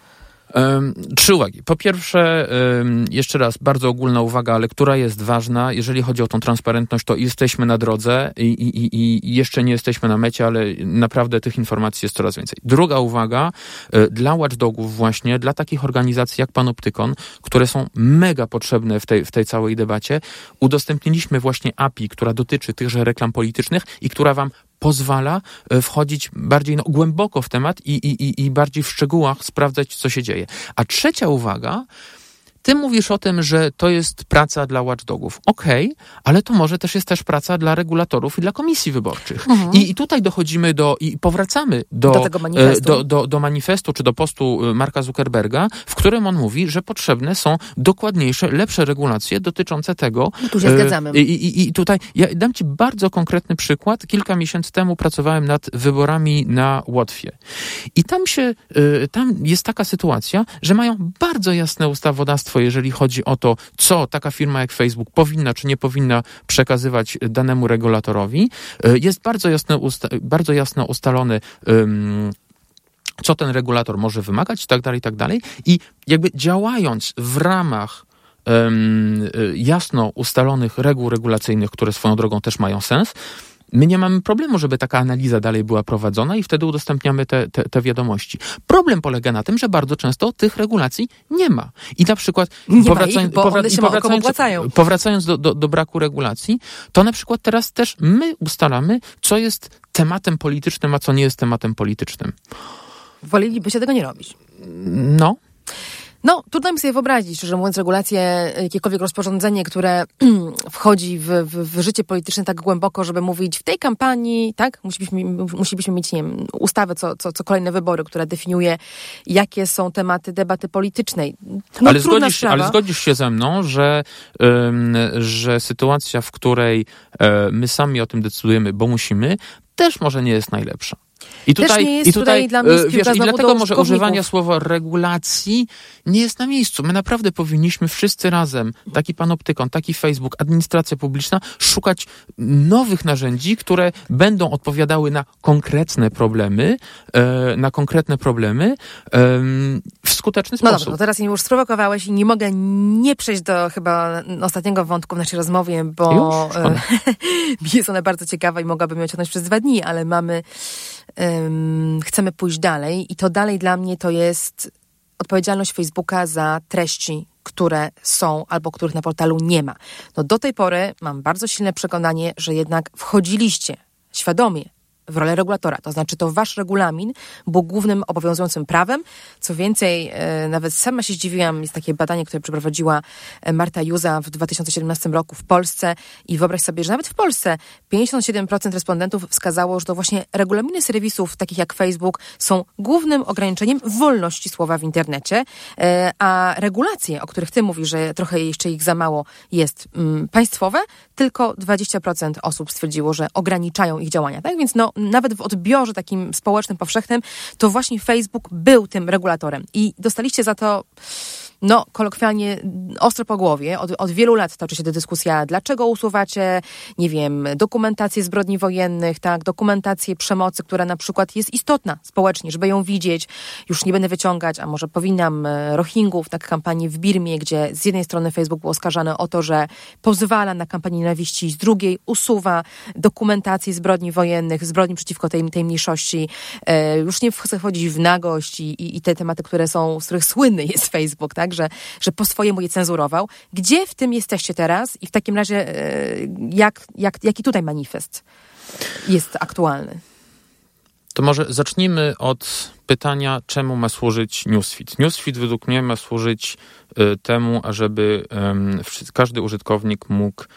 Em, trzy uwagi. Po pierwsze, em, jeszcze raz, bardzo ogólna uwaga, ale która jest ważna, jeżeli chodzi o tą transparentność, to jesteśmy na drodze i, i, i- jeszcze nie jesteśmy na mecie, ale naprawdę tych informacji jest coraz więcej. Druga uwaga, e, dla watchdogów właśnie, dla takich organizacji jak Panoptykon, które są mega potrzebne w tej, w tej całej debacie, udostępniliśmy właśnie API, która dotyczy tychże reklam politycznych i która wam pozwala e, wchodzić bardziej no, głęboko w temat i, i, i- i bardziej w szczegółach sprawdzać, co się dzieje. A trzecia uwaga, ty mówisz o tym, że to jest praca dla watchdogów. Okej, ale to może też jest też praca dla regulatorów i dla komisji wyborczych. I, I tutaj dochodzimy do, i powracamy do, Mhm. Do tego manifestu. e, do, do, do manifestu czy do postu e, Marka Zuckerberga, w którym on mówi, że potrzebne są dokładniejsze, lepsze regulacje dotyczące tego. No tu się e, zgadzamy. I, i, I tutaj ja dam Ci bardzo konkretny przykład. Kilka miesięcy temu pracowałem nad wyborami na Łotwie. I tam się, tam jest taka sytuacja, że mają bardzo jasne ustawodawstwo, jeżeli chodzi o to, co taka firma jak Facebook powinna czy nie powinna przekazywać danemu regulatorowi. Y, Jest bardzo jasno, bardzo jasno ustalony ym, co ten regulator może wymagać i tak dalej, i tak dalej. I jakby działając w ramach y, jasno ustalonych reguł regulacyjnych, które swoją drogą też mają sens, my nie mamy problemu, żeby taka analiza dalej była prowadzona i wtedy udostępniamy te, te, te wiadomości. Problem polega na tym, że bardzo często tych regulacji nie ma. I na przykład Nie ich, powracając do, do, do braku regulacji, to na przykład teraz też my ustalamy, co jest tematem politycznym, a co nie jest tematem politycznym. Wolelibyście tego nie robić. No, No, trudno mi sobie wyobrazić, szczerze mówiąc, regulacje, jakiekolwiek rozporządzenie, które wchodzi w, w, w życie polityczne tak głęboko, żeby mówić w tej kampanii, tak, musielibyśmy, musielibyśmy mieć, nie wiem, ustawę co, co, co kolejne wybory, która definiuje, jakie są tematy debaty politycznej. No, ale, zgodzisz, sprawa. ale zgodzisz się ze mną, że, ym, że sytuacja, w której e, my sami o tym decydujemy, bo musimy, też może nie jest najlepsza. I Też tutaj, nie jest i tutaj, tutaj dla mnie wiesz, i dlatego może używanie słowa regulacji nie jest na miejscu. My naprawdę powinniśmy wszyscy razem, taki panoptykon, taki Facebook, administracja publiczna, szukać nowych narzędzi, które będą odpowiadały na konkretne problemy, e, na konkretne problemy em, w skuteczny No sposób. dobrze, no teraz mnie już sprowokowałeś i nie mogę nie przejść do chyba ostatniego wątku w naszej rozmowie, bo e, jest ona bardzo ciekawa i mogłabym ją ciągnąć przez dwa dni, ale mamy, em, chcemy pójść dalej i to dalej dla mnie to jest odpowiedzialność Facebooka za treści, które są albo których na portalu nie ma. No do tej pory mam bardzo silne przekonanie, że jednak wchodziliście świadomie w rolę regulatora. To znaczy, to wasz regulamin był głównym obowiązującym prawem. Co więcej, e, nawet sama się zdziwiłam, jest takie badanie, które przeprowadziła e, Marta Juza w 2017 roku w Polsce i wyobraź sobie, że nawet w Polsce 57% respondentów wskazało, że to właśnie regulaminy serwisów takich jak Facebook są głównym ograniczeniem wolności słowa w internecie, e, a regulacje, o których ty mówisz, że trochę jeszcze ich za mało jest mm, państwowe, tylko 20% osób stwierdziło, że ograniczają ich działania. Tak więc no, nawet w odbiorze takim społecznym, powszechnym, to właśnie Facebook był tym regulatorem. I dostaliście za to no, kolokwialnie ostro po głowie. Od, od wielu lat toczy się ta dyskusja, dlaczego usuwacie, nie wiem, dokumentację zbrodni wojennych, tak, dokumentację przemocy, która na przykład jest istotna społecznie, żeby ją widzieć. Już nie będę wyciągać, a może powinnam, e, Rohingów, tak, kampanii w Birmie, gdzie z jednej strony Facebook był oskarżany o to, że pozwala na kampanię nienawiści, z drugiej usuwa dokumentację zbrodni wojennych, zbrodni przeciwko tej, tej mniejszości. E, już nie chcę wchodzić w nagość i, i, i te tematy, które są, z których słynny jest Facebook, tak, tak, że, że po swojemu je cenzurował. Gdzie w tym jesteście teraz i w takim razie e, jak, jak, jaki tutaj manifest jest aktualny? To może zacznijmy od pytania, czemu ma służyć Newsfeed. Newsfeed według mnie ma służyć y, temu, ażeby y, każdy użytkownik mógł y,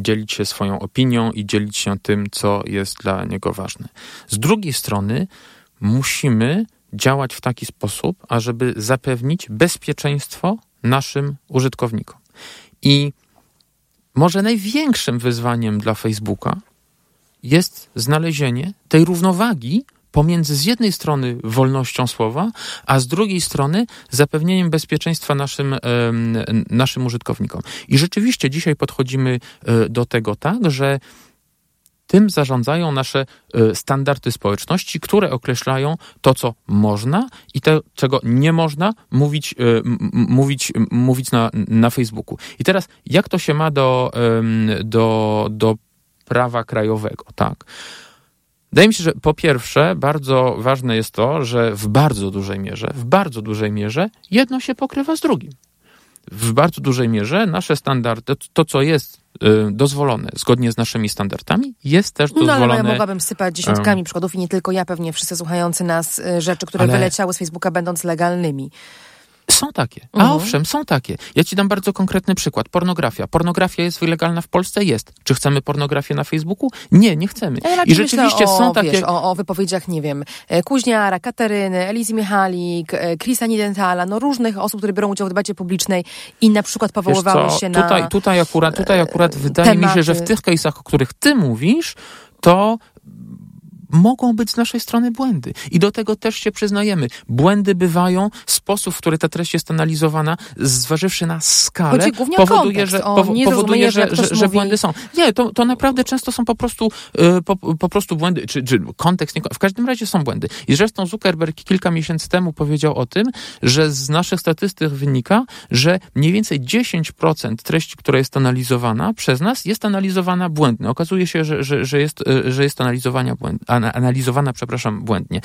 dzielić się swoją opinią i dzielić się tym, co jest dla niego ważne. Z drugiej strony musimy działać w taki sposób, ażeby zapewnić bezpieczeństwo naszym użytkownikom. I może największym wyzwaniem dla Facebooka jest znalezienie tej równowagi pomiędzy z jednej strony wolnością słowa, a z drugiej strony zapewnieniem bezpieczeństwa naszym, naszym użytkownikom. I rzeczywiście dzisiaj podchodzimy e, do tego tak, że tym zarządzają nasze e, standardy społeczności, które określają to, co można i to, czego nie można mówić, e, mówić, mówić na, na Facebooku. I teraz, jak to się ma do, do, do prawa krajowego, tak? Wydaje mi się, że po pierwsze, bardzo ważne jest to, że w bardzo dużej mierze, w bardzo dużej mierze jedno się pokrywa z drugim. W bardzo dużej mierze nasze standardy, to co jest Y, dozwolone zgodnie z naszymi standardami, jest też dozwolone. No ale ja mogłabym sypać dziesiątkami um, przykładów i nie tylko ja, pewnie wszyscy słuchający nas, y, rzeczy, które ale... wyleciały z Facebooka będąc legalnymi. Są takie. A mhm. owszem, są takie. Ja ci dam bardzo konkretny przykład. Pornografia. Pornografia jest legalna w Polsce? Jest. Czy chcemy pornografię na Facebooku? Nie, nie chcemy. Ja I rzeczywiście o, są takie... Wiesz, o, o, wypowiedziach, nie wiem, e, Kuźniara, Kateryny, Elizy Michalik, e, Krisa Nidentala, no różnych osób, które biorą udział w debacie publicznej i na przykład powoływały się na... Tutaj, tutaj akurat, tutaj akurat wydaje tematy. mi się, że w tych case'ach, o których ty mówisz, to mogą być z naszej strony błędy. I do tego też się przyznajemy. Błędy bywają, sposób, w który ta treść jest analizowana, zważywszy na skalę, powoduje, że, powoduje, że, że, że, błędy są. Nie, to, to naprawdę często są po prostu, yy, po, po, prostu błędy, czy, czy kontekst, nie, w każdym razie są błędy. I zresztą Zuckerberg kilka miesięcy temu powiedział o tym, że z naszych statystyk wynika, że mniej więcej 10% treści, która jest analizowana przez nas, jest analizowana błędnie. Okazuje się, że, że, że, jest, y, że jest analizowana błędnie analizowana, przepraszam, błędnie.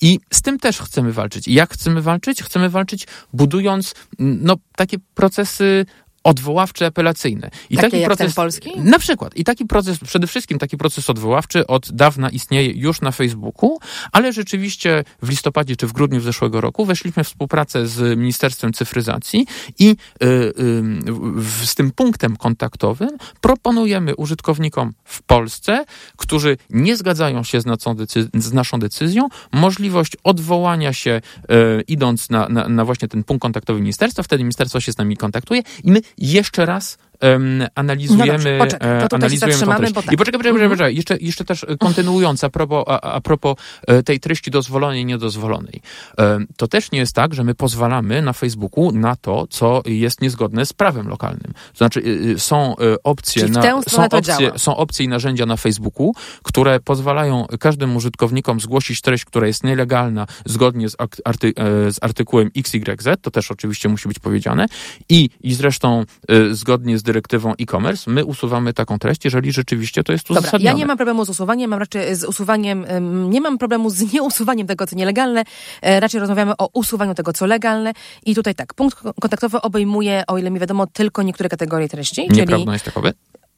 I z tym też chcemy walczyć. I jak chcemy walczyć? Chcemy walczyć budując no, takie procesy odwoławcze, apelacyjne. I Takie taki proces polski? Na przykład. I taki proces, przede wszystkim taki proces odwoławczy od dawna istnieje już na Facebooku, ale rzeczywiście w listopadzie czy w grudniu zeszłego roku weszliśmy w współpracę z Ministerstwem Cyfryzacji i y, y, z tym punktem kontaktowym proponujemy użytkownikom w Polsce, którzy nie zgadzają się z, z naszą decyzją, możliwość odwołania się y, idąc na, na, na właśnie ten punkt kontaktowy ministerstwa. Wtedy ministerstwo się z nami kontaktuje i my jeszcze raz um, analizujemy, no dobrze, poczekaj, to analizujemy zatrzymamy, bo tak. I poczekaj, poczekaj, poczekaj, poczekaj. Jeszcze, jeszcze też kontynuując a propos, a, a propos e, tej treści dozwolonej i niedozwolonej. To też nie jest tak, że my pozwalamy na Facebooku na to, co jest niezgodne z prawem lokalnym. To znaczy y, y, są e, opcje, na, są, opcje są opcje i narzędzia na Facebooku, które pozwalają każdym użytkownikom zgłosić treść, która jest nielegalna zgodnie z, arty, e, z artykułem XYZ, to też oczywiście musi być powiedziane i, i zresztą zgodnie z dyrektywą e-commerce, my usuwamy taką treść, jeżeli rzeczywiście to jest uzasadnione. Dobra, ja nie mam problemu z usuwaniem, mam raczej z usuwaniem, nie mam problemu z nieusuwaniem tego, co nielegalne, e, raczej rozmawiamy o usuwaniu tego, co legalne i tutaj tak, punkt kontaktowy obejmuje, o ile mi wiadomo, tylko niektóre kategorie treści. Nieprawda czyli... jest takowy?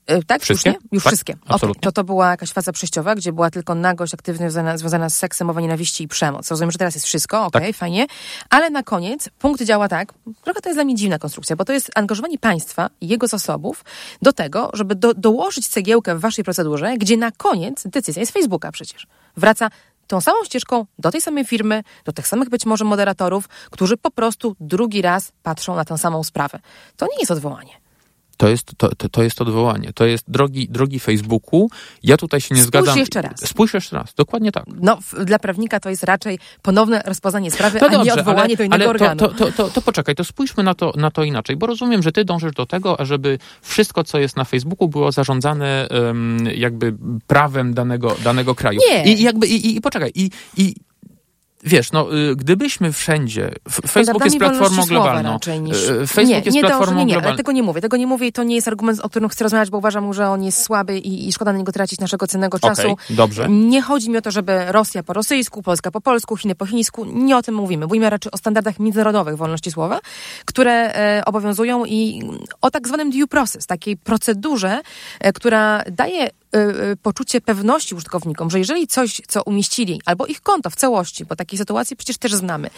E, tak? Wszystkie? Już? Już tak? wszystkie. Absolutnie. Okay. To to była jakaś faza przejściowa, gdzie była tylko nagość aktywnie związana, związana z seksem, mowa nienawiści i przemoc. Rozumiem, że teraz jest wszystko, okej, okay, tak. fajnie. Ale na koniec punkt działa tak, trochę to jest dla mnie dziwna konstrukcja, bo to jest angażowanie państwa i jego zasobów do tego, żeby do, dołożyć cegiełkę w waszej procedurze, gdzie na koniec decyzja jest Facebooka przecież. Wraca tą samą ścieżką do tej samej firmy, do tych samych być może moderatorów, którzy po prostu drugi raz patrzą na tę samą sprawę. To nie jest odwołanie. To jest, to, to, to jest odwołanie. To jest drogi, drogi Facebooku. Ja tutaj się nie Spójrz zgadzam. jeszcze raz. Spójrz jeszcze raz. Dokładnie tak. No, dla prawnika to jest raczej ponowne rozpoznanie sprawy, to a dobrze, nie odwołanie ale, do innego ale organu. To, to, to, to, poczekaj, to spójrzmy na to, na to inaczej, bo rozumiem, że ty dążysz do tego, ażeby wszystko, co jest na Facebooku, było zarządzane um, jakby prawem danego, danego kraju. Nie. I jakby, i, i, i poczekaj, i, i Wiesz, no, y, gdybyśmy wszędzie. Facebook jest platformą globalną. Niż... Y, Facebook nie, jest nie platformą nie, nie, globalną. Tego nie mówię. Tego nie mówię i to nie jest argument, o którym chcę rozmawiać, bo uważam, że on jest słaby i, i szkoda na niego tracić naszego cennego czasu. Okay, dobrze. Nie chodzi mi o to, żeby Rosja po rosyjsku, Polska po polsku, Chiny po chińsku. Nie o tym mówimy. Mówimy raczej o standardach międzynarodowych wolności słowa, które e, obowiązują i o tak zwanym due process, takiej procedurze, e, która daje Y, y, poczucie pewności użytkownikom, że jeżeli coś, co umieścili, albo ich konto w całości, bo takiej sytuacji przecież też znamy,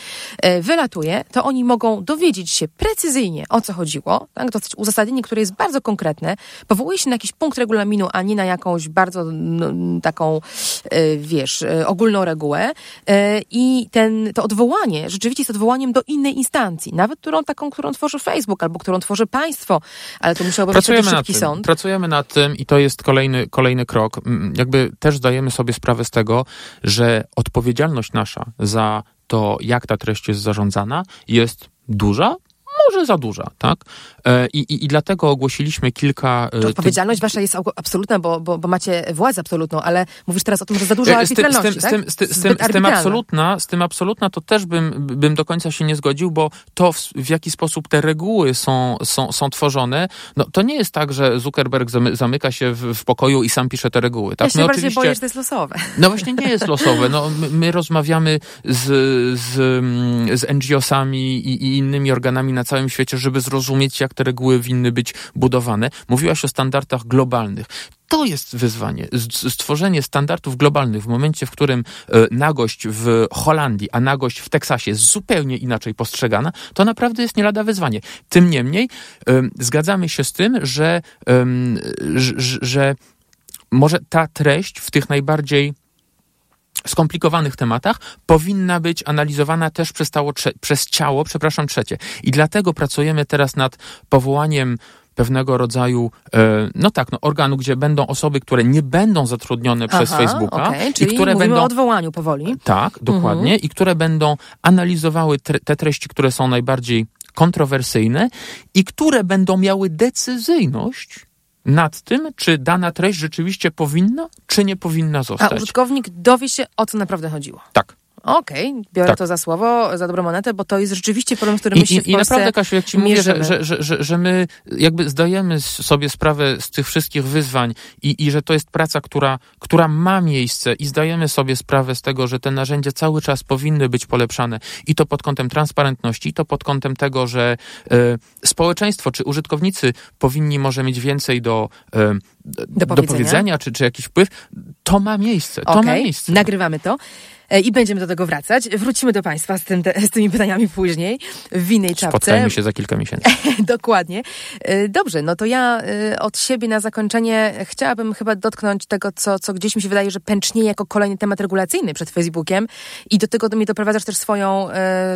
y, wylatuje, to oni mogą dowiedzieć się precyzyjnie, o co chodziło, tak? dostać uzasadnienie, które jest bardzo konkretne, powołuje się na jakiś punkt regulaminu, a nie na jakąś bardzo no, taką, wiesz, ogólną regułę i ten, to odwołanie rzeczywiście jest odwołaniem do innej instancji, nawet którą taką, którą tworzy Facebook, albo którą tworzy państwo, ale to musiałby być szybki sąd. Pracujemy nad tym i to jest kolejny, kolejny kolejny krok. Jakby też zdajemy sobie sprawę z tego, że odpowiedzialność nasza za to, jak ta treść jest zarządzana, jest duża, może za duża, tak? E, I, i, i dlatego ogłosiliśmy kilka... To e, odpowiedzialność wasza jest absolutna, bo, bo, bo macie władzę absolutną, ale mówisz teraz o tym, że za dużo arbitralności, z tym, tak? z tym, z tym, z tym, absolutna, z tym absolutna to też bym, bym do końca się nie zgodził, bo to w, w jaki sposób te reguły są, są, są tworzone, no to nie jest tak, że Zuckerberg zamyka się w, w pokoju i sam pisze te reguły. Tak? Ja się my bardziej boję, że to jest losowe. No właśnie nie jest losowe. No, my, my rozmawiamy z, z, z NGO-sami i, i innymi organami na całym świecie, żeby zrozumieć, jak te reguły winny być budowane. Mówiłaś o standardach globalnych. To jest wyzwanie. Stworzenie standardów globalnych w momencie, w którym e, nagość w Holandii, a nagość w Teksasie jest zupełnie inaczej postrzegana, to naprawdę jest nie lada wyzwanie. Tym niemniej zgadzamy się z tym, że, że, że może ta treść w tych najbardziej skomplikowanych tematach powinna być analizowana też przez, tało, przez ciało, przepraszam, trzecie. I dlatego pracujemy teraz nad powołaniem pewnego rodzaju, e, no tak, no, organu, gdzie będą osoby, które nie będą zatrudnione Aha, przez Facebooka. Okay, czyli i które będą o odwołaniu powoli. Tak, dokładnie. Mhm. I które będą analizowały tre te treści, które są najbardziej kontrowersyjne i które będą miały decyzyjność nad tym, czy dana treść rzeczywiście powinna, czy nie powinna zostać. A użytkownik dowie się, o co naprawdę chodziło. Tak. Okej, okay, biorę tak. to za słowo, za dobrą monetę, bo to jest rzeczywiście problem, z którym my się I, I naprawdę, Kasiu, jak ci mówię, że, że, że, że, my jakby zdajemy sobie sprawę z tych wszystkich wyzwań i, i że to jest praca, która, która ma miejsce i zdajemy sobie sprawę z tego, że te narzędzia cały czas powinny być polepszane i to pod kątem transparentności, i to pod kątem tego, że e, społeczeństwo czy użytkownicy powinni może mieć więcej do, e, do, do, powiedzenia, do powiedzenia czy, czy jakiś wpływ, to ma miejsce. To okay, ma miejsce. Nagrywamy to. E, I będziemy do tego wracać. Wrócimy do Państwa z, tym, z tymi pytaniami później w innej czapce. Spotkajmy się za kilka miesięcy. Dokładnie. E, dobrze, no to ja e, od siebie na zakończenie chciałabym chyba dotknąć tego, co, co gdzieś mi się wydaje, że pęcznie jako kolejny temat regulacyjny przed Facebookiem i do tego mnie doprowadzasz też swoją,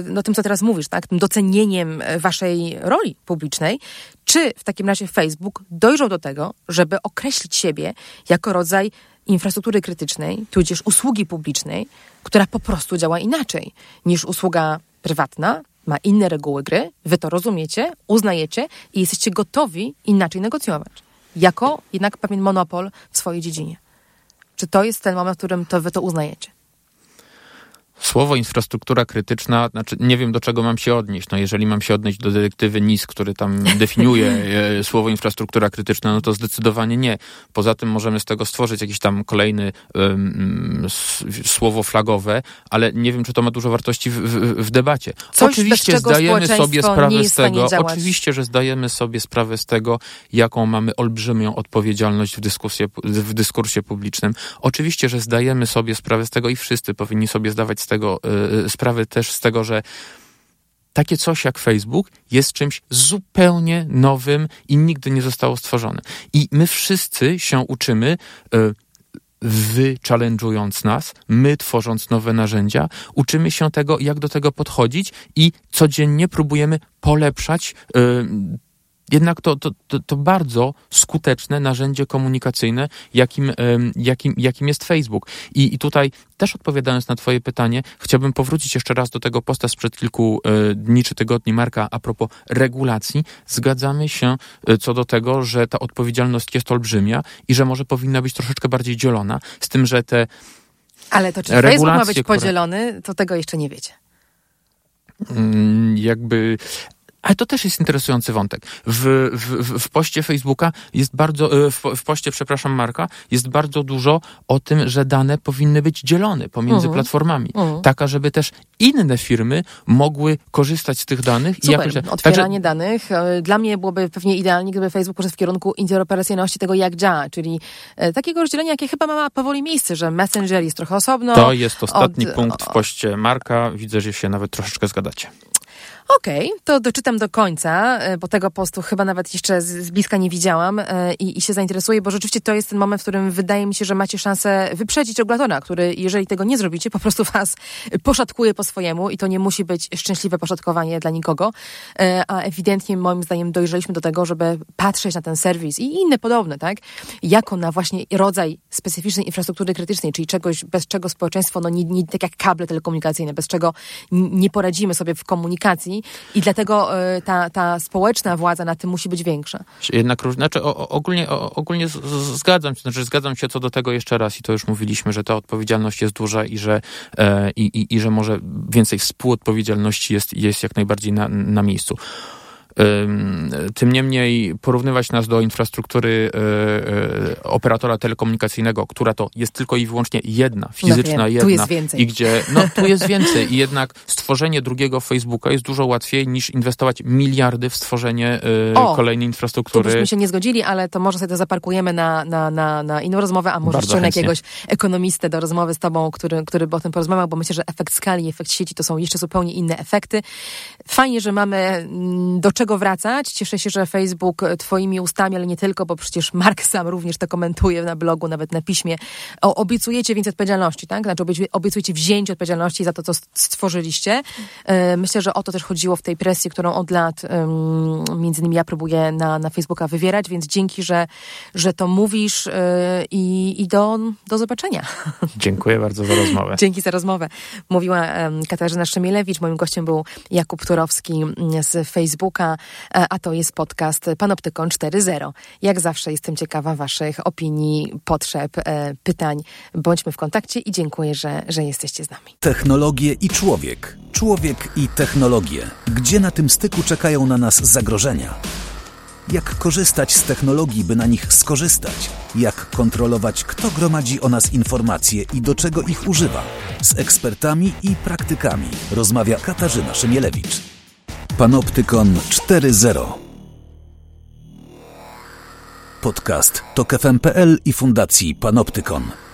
no tym, co teraz mówisz, tak, tym docenieniem waszej roli publicznej. Czy w takim razie Facebook dojrzał do tego, żeby określić siebie jako rodzaj infrastruktury krytycznej, tudzież usługi publicznej, która po prostu działa inaczej niż usługa prywatna, ma inne reguły gry, wy to rozumiecie, uznajecie i jesteście gotowi inaczej negocjować. Jako jednak pewien monopol w swojej dziedzinie. Czy to jest ten moment, w którym to wy to uznajecie? Słowo infrastruktura krytyczna, znaczy nie wiem do czego mam się odnieść. No jeżeli mam się odnieść do dyrektywy NIS, który tam definiuje e, słowo infrastruktura krytyczna, no to zdecydowanie nie. Poza tym możemy z tego stworzyć jakieś tam kolejny um, słowo flagowe, ale nie wiem, czy to ma dużo wartości w, w, w debacie. Coś, oczywiście zdajemy sobie sprawę z tego, oczywiście, że zdajemy sobie sprawę z tego, jaką mamy olbrzymią odpowiedzialność w, dyskusji, w dyskursie publicznym. Oczywiście, że zdajemy sobie sprawę z tego i wszyscy powinni sobie zdawać tego, y, sprawy też z tego, że takie coś jak Facebook jest czymś zupełnie nowym i nigdy nie zostało stworzone. I my wszyscy się uczymy, y, wy challenge'ując nas, my tworząc nowe narzędzia, uczymy się tego, jak do tego podchodzić i codziennie próbujemy polepszać y, jednak to, to, to, to, bardzo skuteczne narzędzie komunikacyjne, jakim, jakim, jakim jest Facebook. I, I tutaj też odpowiadając na Twoje pytanie, chciałbym powrócić jeszcze raz do tego posta sprzed kilku e, dni czy tygodni Marka a propos regulacji. Zgadzamy się e, co do tego, że ta odpowiedzialność jest olbrzymia i że może powinna być troszeczkę bardziej dzielona, z tym, że te. Ale to czy Facebook ma być podzielony, to tego jeszcze nie wiecie. Mm, jakby ale to też jest interesujący wątek. W, w, w poście Facebooka jest bardzo, e, w, w poście, przepraszam, Marka, jest bardzo dużo o tym, że dane powinny być dzielone pomiędzy uh-huh. platformami. Uh-huh. Taka, żeby też inne firmy mogły korzystać z tych danych. Super. I jakoś, Otwieranie także... danych. E, dla mnie byłoby pewnie idealnie, gdyby Facebook poszedł w kierunku interoperacyjności tego, jak działa, czyli e, takiego rozdzielenia, jakie chyba ma powoli miejsce, że Messenger jest trochę osobno. To jest ostatni od... punkt w poście Marka. Widzę, że się nawet troszeczkę zgadacie. Okej, okay, to doczytam do końca, e, bo tego postu chyba nawet jeszcze z, bliska nie widziałam e, i, i, się zainteresuję, bo rzeczywiście to jest ten moment, w którym wydaje mi się, że macie szansę wyprzedzić regulatora, który jeżeli tego nie zrobicie, po prostu was poszatkuje po swojemu i to nie musi być szczęśliwe poszatkowanie dla nikogo, e, a ewidentnie moim zdaniem dojrzeliśmy do tego, żeby patrzeć na ten serwis i inne podobne, tak, jako na właśnie rodzaj specyficznej infrastruktury krytycznej, czyli czegoś, bez czego społeczeństwo, no nie, nie tak jak kable telekomunikacyjne, bez czego nie poradzimy sobie w komunikacji, i dlatego y, ta, ta społeczna władza na tym musi być większa. Jednak znaczy, o, ogólnie, ogólnie zgadzam się, znaczy zgadzam się co do tego jeszcze raz i to już mówiliśmy, że ta odpowiedzialność jest duża i że, e, i, i, i że może więcej współodpowiedzialności jest, jest jak najbardziej na, na miejscu. Tym niemniej porównywać nas do infrastruktury e, e, operatora telekomunikacyjnego, która to jest tylko i wyłącznie jedna, fizyczna no jedna. Tu jest więcej. I gdzie, no tu jest więcej. I jednak stworzenie drugiego Facebooka jest dużo łatwiej niż inwestować miliardy w stworzenie e, o, kolejnej infrastruktury. Tu byśmy się nie zgodzili, ale to może sobie to zaparkujemy na, na, na, na inną rozmowę, a może jeszcze jakiegoś ekonomistę do rozmowy z tobą, który, który by o tym porozmawiał, bo myślę, że efekt skali i efekt sieci to są jeszcze zupełnie inne efekty. Fajnie, że mamy mm, do czego czego wracać. Cieszę się, że Facebook twoimi ustami, ale nie tylko, bo przecież Mark sam również to komentuje na blogu, nawet na piśmie. O, obiecujecie więcej odpowiedzialności, tak? Znaczy obiecujecie wzięcie odpowiedzialności za to, co stworzyliście. E, myślę, że o to też chodziło w tej presji, którą od lat między innymi ja próbuję na, na Facebooka wywierać, więc dzięki, że, że to mówisz e, i, i do, do zobaczenia. Dziękuję bardzo za rozmowę. Dzięki za rozmowę. Mówiła Katarzyna Szemielewicz, moim gościem był Jakub Turowski mm, z Facebooka. E, a to jest podcast Panoptykon 4.0. Jak zawsze jestem ciekawa Waszych opinii, potrzeb, e, pytań. Bądźmy w kontakcie i dziękuję, że, że jesteście z nami. Technologie i człowiek. Człowiek i technologie. Gdzie na tym styku czekają na nas zagrożenia? Jak korzystać z technologii, by na nich skorzystać? Jak kontrolować, kto gromadzi o nas informacje i do czego ich używa? Z ekspertami i praktykami rozmawia Katarzyna Szymielewicz. Panoptykon 4.0 Podcast to KFM.pl i Fundacji Panoptykon.